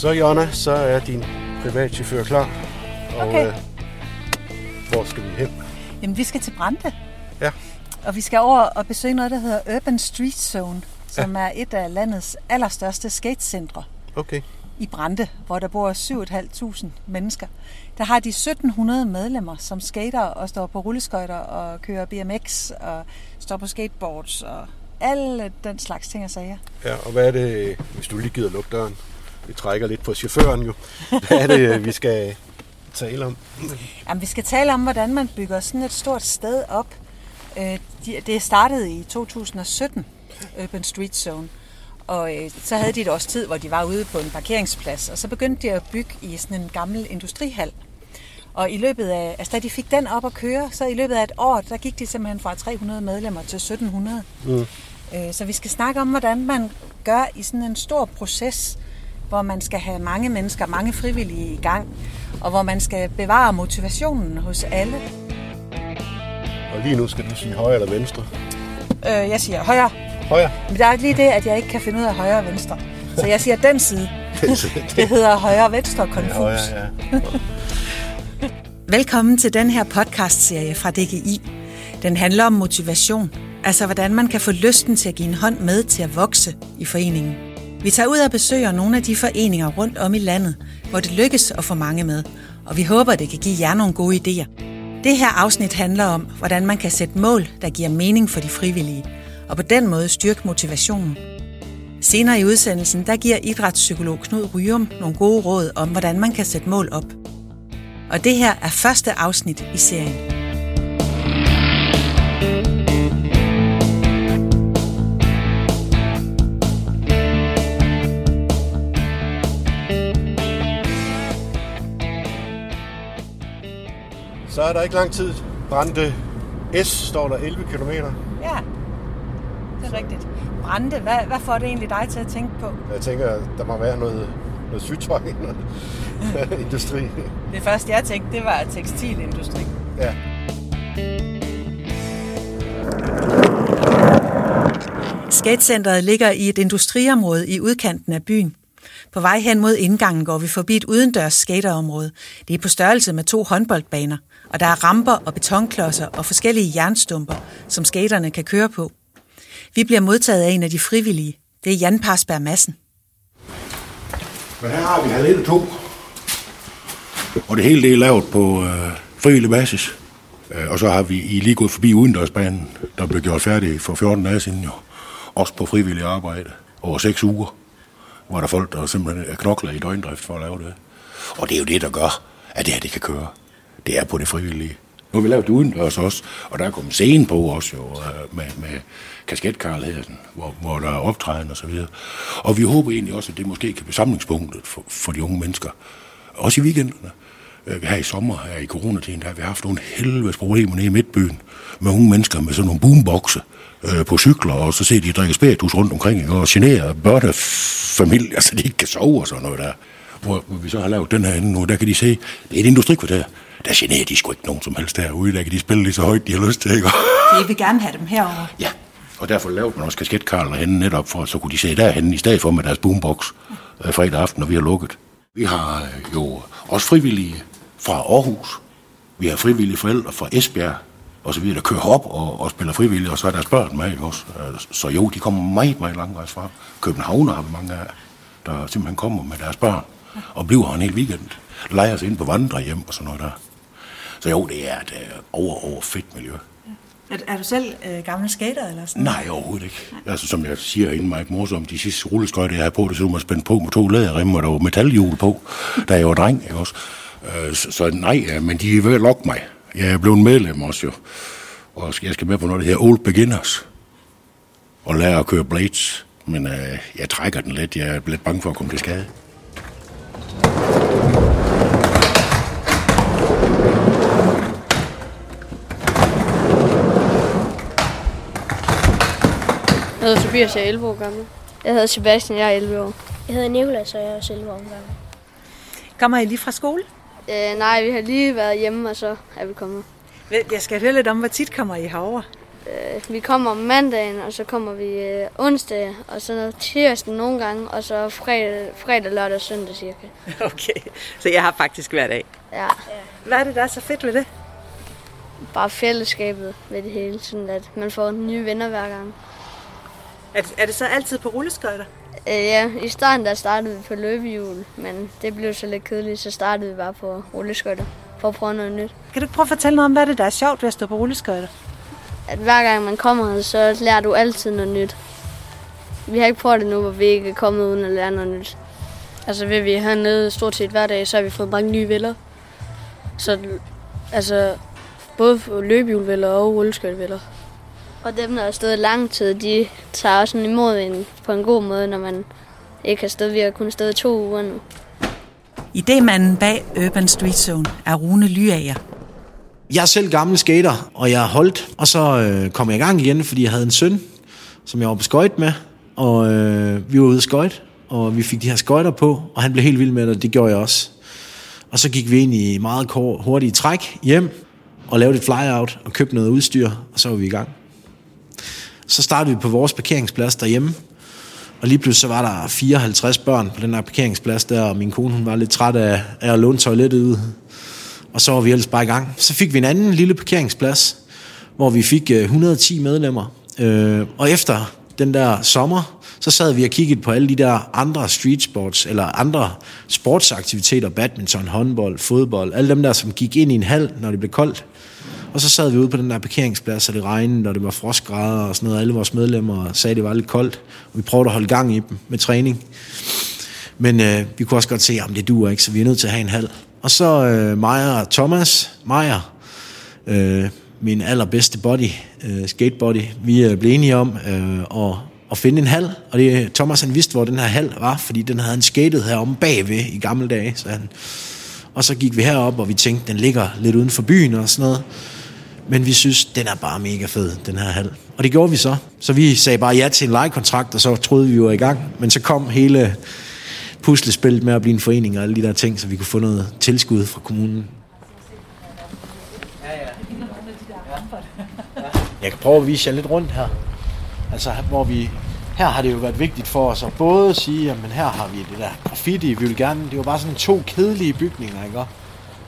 Så Jonna, så er din privatchauffør klar. Og Okay. øh, hvor skal vi hen? Jamen, vi skal til Brande. Ja. Og vi skal over og besøge noget, der hedder Urban Street Zone, som ja. er et af landets allerstørste skatecentre Okay. i Brande, hvor der bor 7.500 mennesker. Der har de 1700 medlemmer, som skater og står på rulleskøjter og kører BMX og står på skateboards og alle den slags ting og sager. Ja, og hvad er det, hvis du lige gider lukke døren? Vi trækker lidt på chaufføren jo. Hvad er det, vi skal tale om? Jamen, vi skal tale om, hvordan man bygger sådan et stort sted op. Øh, de- Det startede i 2017, Urban Street Zone. Og øh, så havde de et års tid, hvor de var ude på en parkeringsplads. Og så begyndte de at bygge i sådan en gammel industrihal. Og i løbet af, altså da de fik den op at køre, så i løbet af et år, der gik de simpelthen fra 300 medlemmer til 1700. Mm. Øh, Så vi skal snakke om, hvordan man gør i sådan en stor proces, hvor man skal have mange mennesker, mange frivillige i gang, og hvor man skal bevare motivationen hos alle. Og lige nu skal du sige højre eller venstre. Øh, jeg siger højre, Højre. men der er lige det, at jeg ikke kan finde ud af højre og venstre. Så jeg siger den side. Det hedder højre-venstre konfus. højre, ja. Velkommen til den her podcast-serie fra DGI. Den handler om motivation, altså hvordan man kan få lysten til at give en hånd med til at vokse i foreningen. Vi tager ud og besøger nogle af de foreninger rundt om i landet, hvor det lykkes at få mange med, og vi håber, det kan give jer nogle gode idéer. Det her afsnit handler om, hvordan man kan sætte mål, der giver mening for de frivillige, og på den måde styrke motivationen. Senere i udsendelsen, der giver idrætspsykolog Knud Ryum nogle gode råd om, hvordan man kan sætte mål op. Og det her er første afsnit i serien. Så er der ikke lang tid. Brande S står der 11 km. Ja, det er rigtigt. Brande, hvad, hvad får det egentlig dig til at tænke på? Jeg tænker, der må være noget, noget sygtøj, noget industri. Det første, jeg tænkte, det var tekstilindustri. Ja. Skatecenteret ligger i et industriområde i udkanten af byen. På vej hen mod indgangen går vi forbi et udendørs skaterområde. Det er på størrelse med to håndboldbaner, og der er ramper og betonklodser og forskellige jernstumper, som skaterne kan køre på. Vi bliver modtaget af en af de frivillige. Det er Jan Parsberg Madsen. Men her har vi halv 2. Og det hele det er lavet på øh, frivillig basis. Øh, og så har vi I lige gået forbi udendørsbanen, der blev gjort færdig for 14 dage siden jo. Også på frivillig arbejde. Over 6 uger. Hvor der folk, der simpelthen er knokler i døgndrift for at lave det. Og det er jo det, der gør, at det her det kan køre. Det er på det frivillige. Nu har vi lavet det udendørs også, og der er kommet scene på også jo, øh, med, med kasketkarl her, hvor, hvor der er optræden og så videre. Og vi håber egentlig også, at det måske kan blive samlingspunktet for, for de unge mennesker. Også i weekenderne. Øh, her i sommer, her i coronatiden, der har vi haft nogle helvedes problemer nede i midtbyen med unge mennesker med sådan nogle boomboxe øh, på cykler, og så ser de drikke spiritus rundt omkring, og generer børnefamilier, så de ikke kan sove og sådan noget der. Hvor, vi så har lavet den her ende nu, der kan de se, det er et industrikvarter. Der generer de sgu ikke nogen som helst derude, der kan de spille lige så højt, de har lyst til, ikke? Vi vil gerne have dem herover. Ja, og derfor lavede man også kasketkarler henne netop for, så kunne de se derhen i stedet for med deres boombox øh, fredag aften, når vi har lukket. Vi har øh, jo også frivillige fra Aarhus. Vi har frivillige forældre fra Esbjerg, og så videre, der kører op og, og spiller frivillige, og så er deres børn med også. Øh, Så jo, de kommer meget, meget langvejs fra. Københavner har vi mange af, der simpelthen kommer med deres børn og bliver her en hel weekend. Leger sig ind på vandrehjem og sådan noget der. Så jo, det er et øh, over, over fedt miljø. Er, er du selv øh, gammel skater eller sådan Nej, overhovedet ikke. Altså, som jeg siger inden mig morsomt, de sidste rulleskøjter, jeg havde på, det så man spændt på med to læderremme, og der var metalhjul på, da jeg var dreng, ikke også? Øh, så, så nej, men de er ved at lokke mig. Jeg er blevet medlem også jo. Og jeg skal med på noget, der hedder Old Beginners. Og lære at køre blades. Men øh, jeg trækker den lidt. Jeg er lidt bange for at komme til skade. Jeg hedder Tobias, jeg er 11 år gammel. Jeg hedder Sebastian, jeg er 11 år. Jeg hedder Nicolas, og jeg er selv omgang. Kommer I lige fra skole? Øh, nej, vi har lige været hjemme, og så er vi kommet. Jeg skal høre lidt om, hvor tit kommer I herover? Øh, vi kommer om mandagen, og så kommer vi øh, onsdag, og så noget tirsdag nogle gange, og så fredag, fredag lørdag og søndag cirka. Okay, så jeg har faktisk hver dag. Ja, Hvad er det, der er så fedt ved det? bare fællesskabet ved det hele, sådan at man får nye venner hver gang. Er, er det så altid på rulleskøjter? Øh, ja, i starten der startede vi på løbehjul, men det blev så lidt kedeligt, så startede vi bare på rulleskøjter for at prøve noget nyt. Kan du ikke prøve at fortælle noget om, hvad det er, der er sjovt ved at stå på rulleskøjter? At hver gang man kommer her, så lærer du altid noget nyt. Vi har ikke prøvet det nu, hvor vi ikke er kommet uden at lære noget nyt. Altså ved vi hernede stort set hver dag, så har vi fået mange nye venner. Så altså, både løbehjulvenner og rulleskøjtevenner. Og dem, der har stået lang tid, de tager også sådan imod en på en god måde, når man ikke har stået. Vi har kun stået to uger nu. Idémanden bag Urban Street Zone er Rune Lyager. Jeg er selv gammel skater, og jeg har holdt, og så øh, kom jeg i gang igen, fordi jeg havde en søn, som jeg var på skøjt med, og øh, vi var ude skøjt, og vi fik de her skøjter på, og han blev helt vild med det, og det gjorde jeg også. Og så gik vi ind i meget kort, hurtige træk hjem, og lavede et flyout, og købte noget udstyr, og så var vi i gang. Så startede vi på vores parkeringsplads derhjemme, og lige pludselig så var der 54 børn på den her parkeringsplads der, og min kone hun var lidt træt af, af at låne toilettet ud. Og så var vi ellers bare i gang. Så fik vi en anden lille parkeringsplads, hvor vi fik øh, 110 medlemmer. Øh, og efter den der sommer, så sad vi og kiggede på alle de der andre street sports, eller andre sportsaktiviteter, badminton, håndbold, fodbold, alle dem der, som gik ind i en hal, når det blev koldt. Og så sad vi ude på den der parkeringsplads, og det regnede, og det var frostgrader og sådan noget. Alle vores medlemmer sagde, at det var lidt koldt. Og vi prøvede at holde gang i dem med træning. Men øh, vi kunne også godt se, at det duer ikke, så vi er nødt til at have en hal. Og så øh, Maja og Thomas Maja, øh, min allerbedste body, øh, skatebody, vi øh, blev enige om øh, at, at finde en hal. Og det, Thomas han vidste, hvor den her hal var, fordi den havde han skatet heromme bagved i gamle dage. Så han, og så gik vi herop, og vi tænkte, den ligger lidt uden for byen og sådan noget. Men vi synes, den er bare mega fed, den her hal. Og det gjorde vi så. Så vi sagde bare ja til en lejekontrakt, og så troede vi, vi var i gang. Men så kom hele puslespillet med at blive en forening og alle de der ting, så vi kunne få noget tilskud fra kommunen. Jeg kan prøve at vise jer lidt rundt her. Altså, hvor vi... Her har det jo været vigtigt for os at både sige, at her har vi det der graffiti, vi vil gerne... Det var bare sådan to kedelige bygninger, ikke?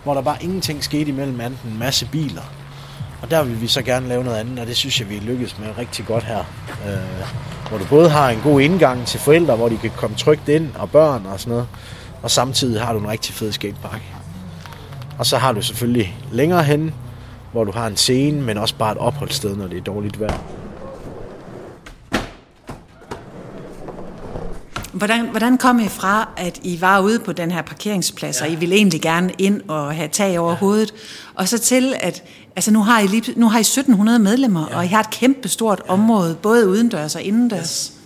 Hvor der bare ingenting skete imellem andet en masse biler. Og der vil vi så gerne lave noget andet, og det synes jeg, vi lykkes med rigtig godt her. Øh, hvor du både har en god indgang til forældre, hvor de kan komme trygt ind, og børn og sådan noget. Og samtidig har du en rigtig fed skatepark. Og så har du selvfølgelig længere hen, hvor du har en scene, men også bare et opholdssted, når det er dårligt vejr. Hvordan, hvordan kom I fra, at I var ude på den her parkeringsplads, ja. og I ville egentlig gerne ind og have tag over ja. hovedet, og så til, at altså nu, har I lige, nu har I 1700 medlemmer, ja. og I har et kæmpe stort ja. område, både udendørs og indendørs. Ja.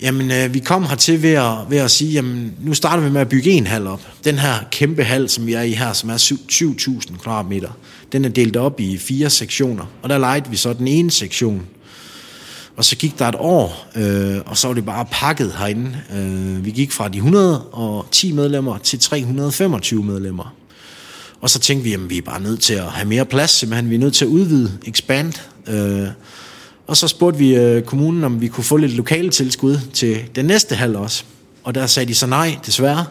Jamen, øh, vi kom hertil ved at, ved at sige, jamen, nu starter vi med at bygge en hal op. Den her kæmpe hal, som vi er i her, som er 7.000 kvadratmeter, den er delt op i fire sektioner, og der lejede vi så den ene sektion, og så gik der et år, øh, og så var det bare pakket herinde. Øh, vi gik fra de 110 medlemmer til 325 medlemmer. Og så tænkte vi, at vi er bare nødt til at have mere plads, simpelthen. Vi er nødt til at udvide, expand. Øh, og så spurgte vi øh, kommunen, om vi kunne få lidt lokale tilskud til den næste halv også. Og der sagde de så nej, desværre.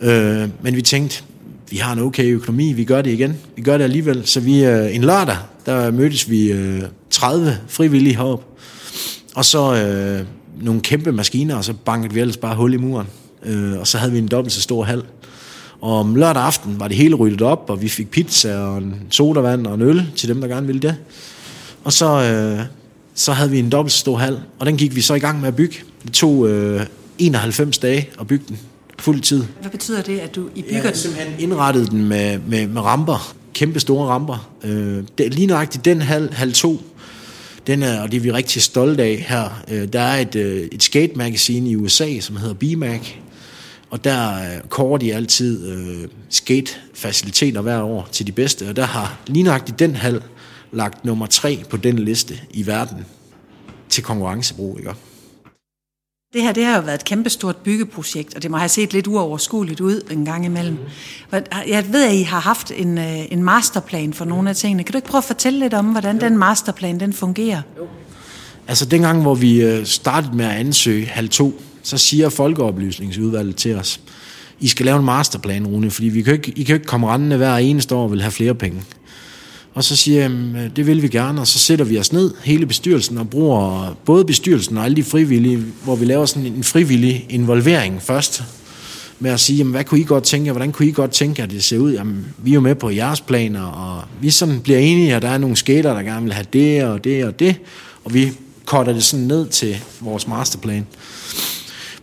Øh, men vi tænkte, vi har en okay økonomi, vi gør det igen. Vi gør det alligevel. Så vi øh, en lørdag, der mødtes vi øh, 30 frivillige heroppe og så øh, nogle kæmpe maskiner, og så bankede vi ellers bare hul i muren. Øh, og så havde vi en dobbelt så stor hal. Og om lørdag aften var det hele ryddet op, og vi fik pizza og en sodavand og en øl til dem, der gerne ville det. Og så, øh, så havde vi en dobbelt så stor hal, og den gik vi så i gang med at bygge. Det tog øh, 91 dage at bygge den fuld tid. Hvad betyder det, at du I bygger ja, den? simpelthen indrettede den med, med, med ramper, kæmpe store ramper. Øh, det, lige nøjagtigt den hal, hal 2, den er, og det er vi rigtig stolte af her. Øh, der er et, øh, et skate-magasin i USA, som hedder BMAC, og der øh, kårer de altid øh, skate-faciliteter hver år til de bedste, og der har lige nøjagtigt den hal lagt nummer tre på den liste i verden til konkurrencebrug. Ikke? Det her det har jo været et kæmpestort byggeprojekt, og det må have set lidt uoverskueligt ud en gang imellem. Jeg ved, at I har haft en, øh, en masterplan for nogle af tingene. Kan du ikke prøve at fortælle lidt om, hvordan den masterplan den fungerer? Jo. Altså dengang, hvor vi øh, startede med at ansøge halv 2, så siger Folkeoplysningsudvalget til os, I skal lave en masterplan, Rune, fordi vi kan ikke, I kan ikke komme rendende hver eneste år og vil have flere penge. Og så siger jeg, øh, det vil vi gerne, og så sætter vi os ned, hele bestyrelsen, og bruger både bestyrelsen og alle de frivillige, hvor vi laver sådan en frivillig involvering først, med at sige, jamen, hvad kunne I godt tænke jer, hvordan kunne I godt tænke jer, at det ser ud? Jamen, vi er jo med på jeres planer, og vi sådan bliver enige, at der er nogle skater, der gerne vil have det og det og det, og vi korter det sådan ned til vores masterplan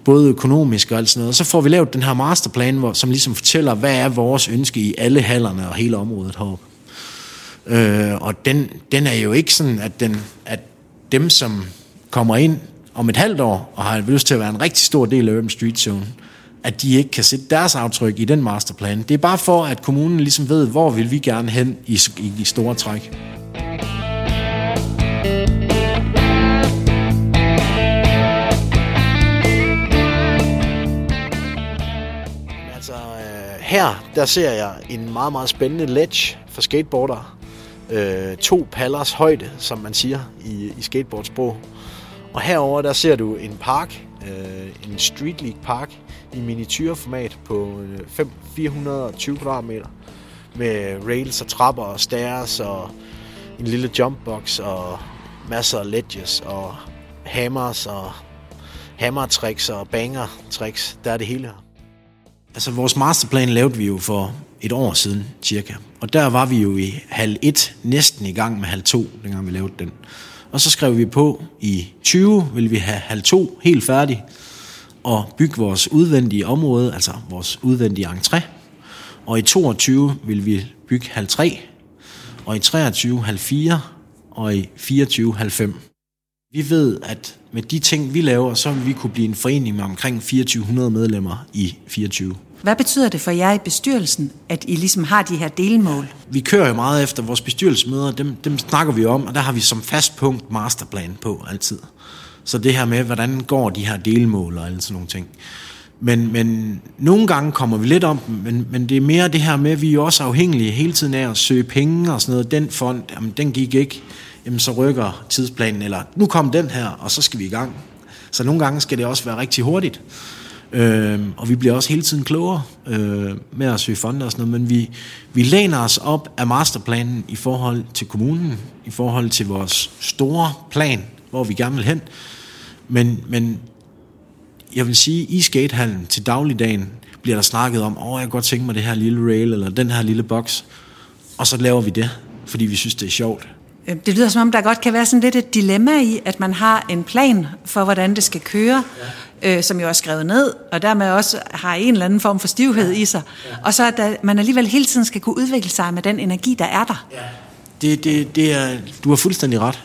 både økonomisk og alt sådan noget. Og så får vi lavet den her masterplan, hvor, som ligesom fortæller, hvad er vores ønske i alle hallerne og hele området heroppe. Øh, og den, den er jo ikke sådan, at, den, at dem, som kommer ind om et halvt år og har lyst til at være en rigtig stor del af Urban Street Zone, at de ikke kan sætte deres aftryk i den masterplan. Det er bare for, at kommunen ligesom ved, hvor vil vi gerne hen i, i, i store træk. Altså, øh, her der ser jeg en meget, meget spændende ledge for skateboardere øh, to pallers højde, som man siger i, i skateboardsprog. Og herover der ser du en park, øh, en Street League park i miniatyrformat på øh, 5, 420 kvadratmeter med rails og trapper og stairs og en lille jumpbox og masser af ledges og hammers og hammer tricks og banger tricks. Der er det hele her. Altså vores masterplan lavede vi jo for et år siden cirka. Og der var vi jo i halv 1 næsten i gang med halv 2, dengang vi lavede den. Og så skrev vi på, i 20 vil vi have halv 2 helt færdig, og bygge vores udvendige område, altså vores udvendige entré. Og i 22 vil vi bygge halv 3, og i 23 halv 4, og i 24 halv 5. Vi ved, at med de ting, vi laver, så vil vi kunne blive en forening med omkring 2400 medlemmer i 24. Hvad betyder det for jer i bestyrelsen, at I ligesom har de her delmål? Vi kører jo meget efter vores bestyrelsesmøder, dem, dem snakker vi om, og der har vi som fast punkt masterplan på altid. Så det her med, hvordan går de her delmål og alle sådan nogle ting. Men, men nogle gange kommer vi lidt om dem, men, men det er mere det her med, at vi er også afhængige hele tiden af at søge penge og sådan noget. Den fond, jamen, den gik ikke, jamen, så rykker tidsplanen, eller nu kom den her, og så skal vi i gang. Så nogle gange skal det også være rigtig hurtigt. Øh, og vi bliver også hele tiden klogere øh, med at søge fonde og sådan noget, men vi, vi læner os op af masterplanen i forhold til kommunen, i forhold til vores store plan, hvor vi gerne vil hen. Men, men jeg vil sige, i skatehallen til dagligdagen bliver der snakket om, åh, oh, jeg kan godt tænke mig det her lille rail, eller den her lille boks, og så laver vi det, fordi vi synes, det er sjovt. Øh, det lyder som om, der godt kan være sådan lidt et dilemma i, at man har en plan for, hvordan det skal køre, ja. Øh, som jo er skrevet ned, og dermed også har en eller anden form for stivhed i sig. Ja. Og så at man alligevel hele tiden skal kunne udvikle sig med den energi, der er der. Ja. Det, det, det er, du har fuldstændig ret.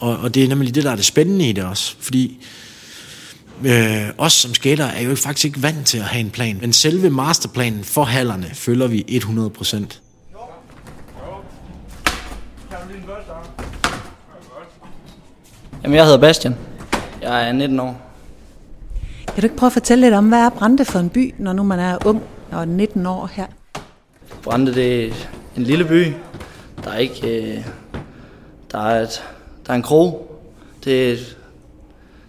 Og, og det er nemlig det, der er det spændende i det også. Fordi øh, os som skater er jo faktisk ikke vant til at have en plan. Men selve masterplanen for hallerne følger vi 100 procent. Jamen, jeg hedder Bastian. Jeg er 19 år. Kan du ikke prøve at fortælle lidt om, hvad er Brande for en by, når nu man er ung og 19 år her? Brande, det er en lille by. Der er ikke... Øh, der, er et, der er en krog. Det er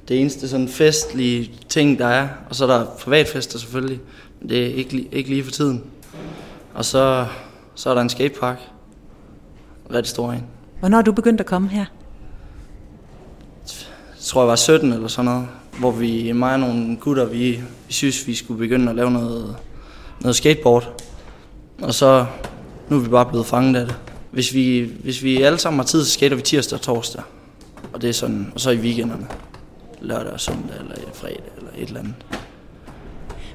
det eneste sådan festlige ting, der er. Og så er der privatfester selvfølgelig. Men det er ikke, ikke lige for tiden. Og så, så er der en skatepark. Rigtig stor en. Hvornår er du begyndt at komme her? tror jeg var 17 eller sådan noget, hvor vi, mig og nogle gutter, vi, synes, vi skulle begynde at lave noget, noget skateboard. Og så, nu er vi bare blevet fanget af det. Hvis vi, hvis vi alle sammen har tid, så skater vi tirsdag og torsdag. Og det er sådan, og så i weekenderne. Lørdag og søndag, eller fredag, eller et eller andet.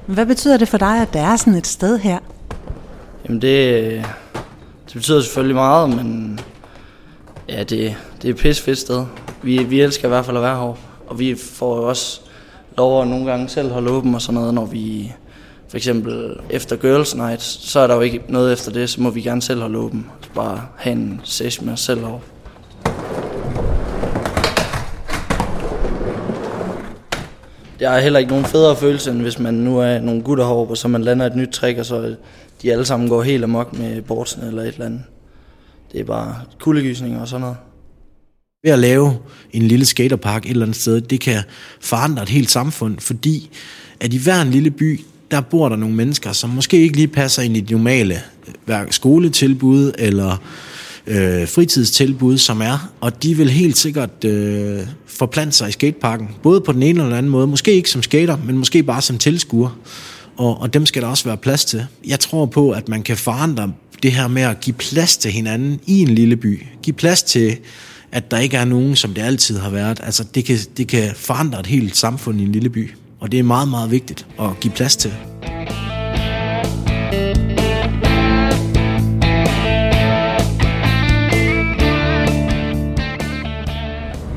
Men hvad betyder det for dig, at der er sådan et sted her? Jamen det, det betyder selvfølgelig meget, men ja, det, det er et pisse fedt sted vi, vi elsker i hvert fald at være her. Og vi får jo også lov at nogle gange selv holde åben og sådan noget, når vi for eksempel efter Girls Night, så er der jo ikke noget efter det, så må vi gerne selv holde åben. Bare have en session med os selv over. Der jeg har heller ikke nogen federe følelse, end hvis man nu er nogle gutter heroppe, og så man lander et nyt trick, og så de alle sammen går helt amok med bortsen eller et eller andet. Det er bare kuldegysninger og sådan noget. Ved at lave en lille skaterpark et eller andet sted, det kan forandre et helt samfund, fordi at i hver en lille by, der bor der nogle mennesker, som måske ikke lige passer ind i de normale øh, skoletilbud eller øh, fritidstilbud, som er, og de vil helt sikkert øh, forplante sig i skateparken, både på den ene eller den anden måde, måske ikke som skater, men måske bare som tilskuer, og, og dem skal der også være plads til. Jeg tror på, at man kan forandre det her med at give plads til hinanden i en lille by, give plads til at der ikke er nogen, som det altid har været. Altså, det kan, det kan forandre et helt samfund i en lille by, og det er meget, meget vigtigt at give plads til.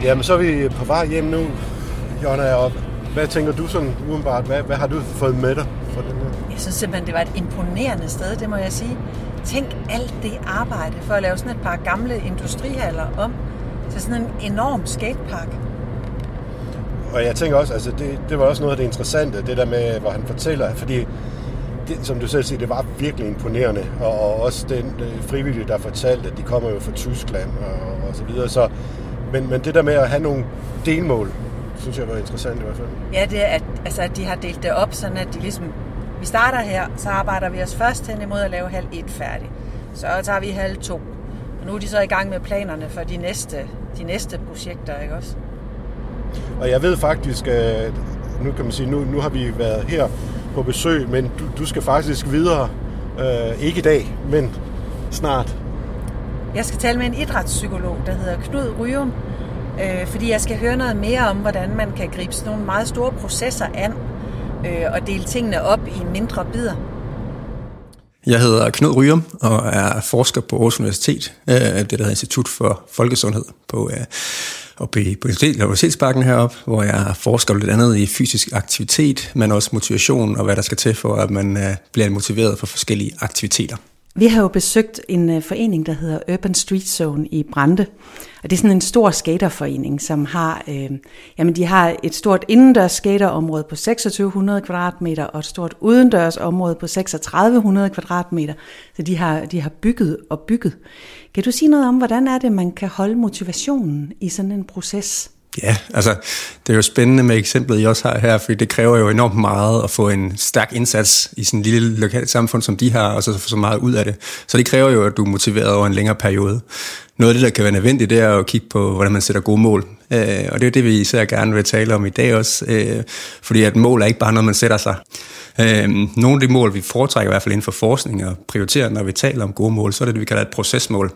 Jamen, så er vi på vej hjem nu, Jonna, og hvad tænker du sådan udenbart? Hvad, hvad har du fået med dig fra den her? Jeg synes simpelthen, det var et imponerende sted, det må jeg sige. Tænk alt det arbejde for at lave sådan et par gamle industrihaller om til sådan en enorm skatepark. Og jeg tænker også, altså det, det var også noget af det interessante, det der med, hvor han fortæller, fordi det, som du selv siger, det var virkelig imponerende, og, og også den øh, frivillige, der fortalte, at de kommer jo fra Tyskland og, og så videre, så, men, men det der med at have nogle delmål, synes jeg var interessant i hvert fald. Ja, det er, at, altså, at de har delt det op, sådan at de ligesom, vi starter her, så arbejder vi os først hen imod at lave halv et færdig. Så tager vi halv to. Og nu er de så i gang med planerne for de næste, de næste projekter, ikke også? Og jeg ved faktisk, at nu kan man sige, nu, nu har vi været her på besøg, men du, du skal faktisk videre, øh, ikke i dag, men snart. Jeg skal tale med en idrætspsykolog, der hedder Knud Ryum, øh, fordi jeg skal høre noget mere om, hvordan man kan gribe sådan nogle meget store processer an øh, og dele tingene op i mindre bidder. Jeg hedder Knud Ryum og er forsker på Aarhus Universitet, det der hedder Institut for Folkesundhed på, øh, oppe på Universitetsparken heroppe, hvor jeg forsker lidt andet i fysisk aktivitet, men også motivation og hvad der skal til for, at man øh, bliver motiveret for forskellige aktiviteter. Vi har jo besøgt en øh, forening, der hedder Urban Street Zone i Brande. Og det er sådan en stor skaterforening, som har, øh, jamen de har et stort indendørs skaterområde på 2600 kvadratmeter og et stort udendørs område på 3600 kvadratmeter. Så de har, de har bygget og bygget. Kan du sige noget om, hvordan er det, man kan holde motivationen i sådan en proces? Ja, altså det er jo spændende med eksemplet, I også har her, fordi det kræver jo enormt meget at få en stærk indsats i sådan en lille lokalt samfund, som de har, og så få så meget ud af det. Så det kræver jo, at du er motiveret over en længere periode. Noget af det, der kan være nødvendigt, det er at kigge på, hvordan man sætter gode mål. Øh, og det er det, vi især gerne vil tale om i dag også, øh, fordi at mål er ikke bare noget, man sætter sig. Øh, nogle af de mål, vi foretrækker i hvert fald inden for forskning og prioriterer, når vi taler om gode mål, så er det det, vi kalder et procesmål.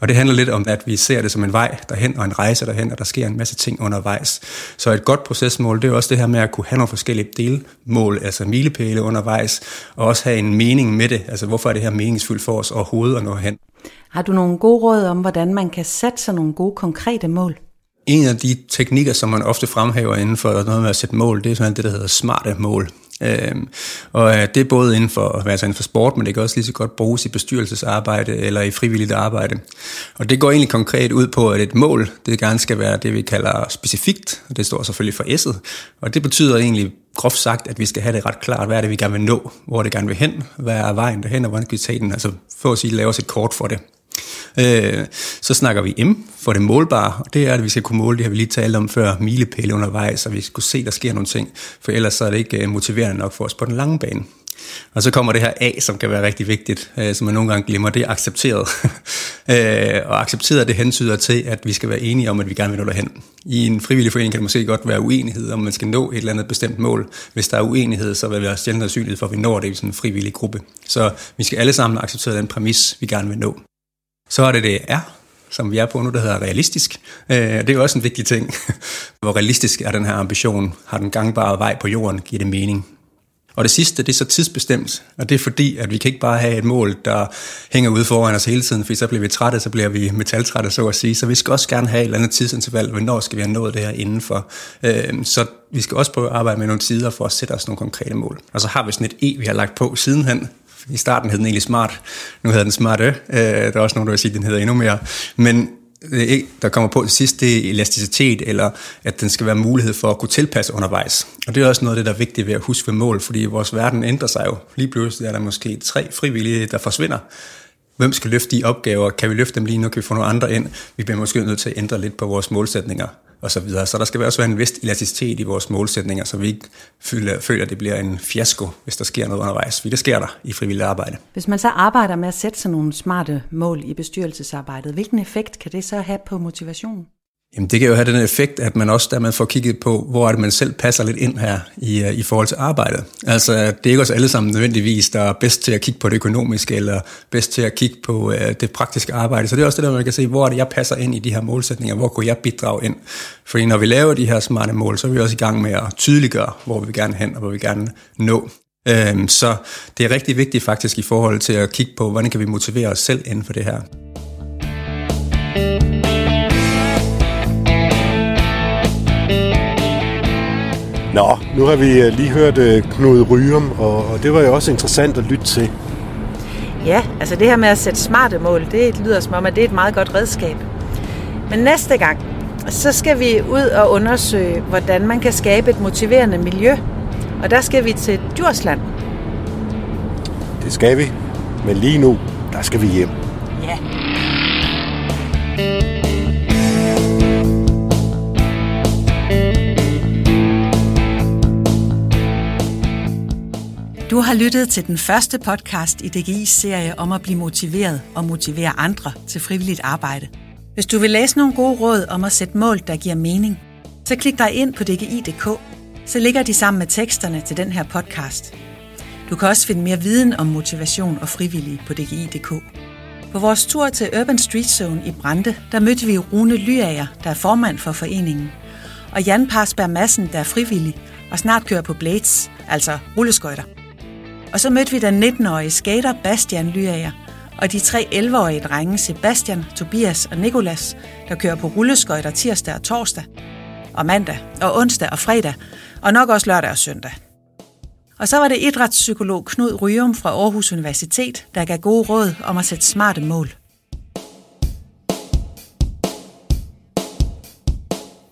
Og det handler lidt om, at vi ser det som en vej derhen og en rejse derhen, og der sker en masse ting undervejs. Så et godt procesmål, det er også det her med at kunne have nogle forskellige delmål, altså milepæle undervejs, og også have en mening med det. Altså hvorfor er det her meningsfuldt for os overhovedet at nå hen? Har du nogle gode råd om, hvordan man kan sætte sig nogle gode konkrete mål? En af de teknikker, som man ofte fremhæver inden for noget med at sætte mål, det er sådan det, der hedder smarte mål. Øhm, og øh, det er både inden for, altså inden for sport, men det kan også lige så godt bruges i bestyrelsesarbejde eller i frivilligt arbejde. Og det går egentlig konkret ud på, at et mål, det gerne skal være det, vi kalder specifikt, og det står selvfølgelig for S'et. Og det betyder egentlig groft sagt, at vi skal have det ret klart, hvad er det, vi gerne vil nå, hvor det gerne vil hen, hvad er vejen derhen, og hvordan kan vi tage den, altså for at sige, lave os et kort for det. Øh, så snakker vi M for det målbare, og det er, at vi skal kunne måle, det har vi lige talt om før, milepæle undervejs, så vi skal kunne se, at der sker nogle ting, for ellers så er det ikke øh, motiverende nok for os på den lange bane. Og så kommer det her A, som kan være rigtig vigtigt, øh, som man nogle gange glemmer, det er accepteret. Øh, og accepteret, det hensyder til, at vi skal være enige om, at vi gerne vil nå derhen. I en frivillig forening kan det måske godt være uenighed, om man skal nå et eller andet bestemt mål. Hvis der er uenighed, så vil vi være sjældent sandsynlighed for, at vi når det i sådan en frivillig gruppe. Så vi skal alle sammen acceptere den præmis, vi gerne vil nå. Så er det det R, som vi er på nu, der hedder realistisk. Øh, det er jo også en vigtig ting. Hvor realistisk er den her ambition? Har den gangbare vej på jorden? Giver det mening? Og det sidste, det er så tidsbestemt, og det er fordi, at vi kan ikke bare have et mål, der hænger ude foran os hele tiden, for så bliver vi trætte, så bliver vi metaltrætte, så at sige. Så vi skal også gerne have et eller andet tidsinterval, hvornår skal vi have nået det her indenfor. Øh, så vi skal også prøve at arbejde med nogle tider for at sætte os nogle konkrete mål. Og så har vi sådan et E, vi har lagt på sidenhen, i starten hed den egentlig Smart, nu hedder den Smart Øh, der er også nogen, der vil sige, at den hedder endnu mere. Men øh, der kommer på til sidst, det er elasticitet, eller at den skal være mulighed for at kunne tilpasse undervejs. Og det er også noget af det, der er vigtigt ved at huske ved mål, fordi vores verden ændrer sig jo. Lige pludselig er der måske tre frivillige, der forsvinder. Hvem skal løfte de opgaver? Kan vi løfte dem lige nu? Kan vi få nogle andre ind? Vi bliver måske nødt til at ændre lidt på vores målsætninger og så videre. Så der skal også være en vis elasticitet i vores målsætninger, så vi ikke føler, føler, at det bliver en fiasko, hvis der sker noget undervejs. For det sker der i frivilligt arbejde. Hvis man så arbejder med at sætte sig nogle smarte mål i bestyrelsesarbejdet, hvilken effekt kan det så have på motivation? Jamen det kan jo have den effekt, at man også dermed får kigget på, hvor er det, man selv passer lidt ind her i, øh, i forhold til arbejdet. Altså det er ikke os alle sammen nødvendigvis, der er bedst til at kigge på det økonomiske, eller bedst til at kigge på uh, det praktiske arbejde. Så det er også det, der man kan se, hvor er det, jeg passer ind i de her målsætninger, hvor kunne jeg bidrage ind. Fordi når vi laver de her smarte mål, så er vi også i gang med at tydeliggøre, hvor vi vil gerne hen, og hvor vi gerne nå. Øhm, så det er rigtig vigtigt faktisk i forhold til at kigge på, hvordan kan vi motivere os selv inden for det her. Nå, nu har vi øh, lige hørt øh, Knud Ryum, og det var jo også interessant at lytte til. Ja, altså det her med at sætte smarte mål, det lyder som om, at det er et meget godt redskab. Men næste gang, så skal vi ud og undersøge, hvordan man kan skabe et motiverende miljø. Og der skal vi til Djursland. Det skal vi, men lige nu, der skal vi hjem. Ja. Du har lyttet til den første podcast i DGI's serie om at blive motiveret og motivere andre til frivilligt arbejde. Hvis du vil læse nogle gode råd om at sætte mål, der giver mening, så klik dig ind på dgi.dk, så ligger de sammen med teksterne til den her podcast. Du kan også finde mere viden om motivation og frivillige på dgi.dk. På vores tur til Urban Street Zone i Brande, der mødte vi Rune Lyager, der er formand for foreningen, og Jan Parsberg Madsen, der er frivillig og snart kører på Blades, altså rulleskøjter. Og så mødte vi den 19-årige skater Bastian Lyager, og de tre 11-årige drenge Sebastian, Tobias og Nikolas, der kører på rulleskøjter tirsdag og torsdag, og mandag og onsdag og fredag, og nok også lørdag og søndag. Og så var det idrætspsykolog Knud Ryum fra Aarhus Universitet, der gav gode råd om at sætte smarte mål.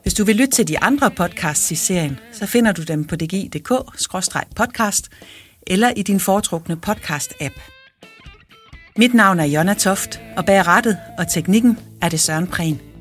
Hvis du vil lytte til de andre podcasts i serien, så finder du dem på dgi.dk-podcast eller i din foretrukne podcast-app. Mit navn er Jonna Toft, og bag rettet og teknikken er det Søren Prehn.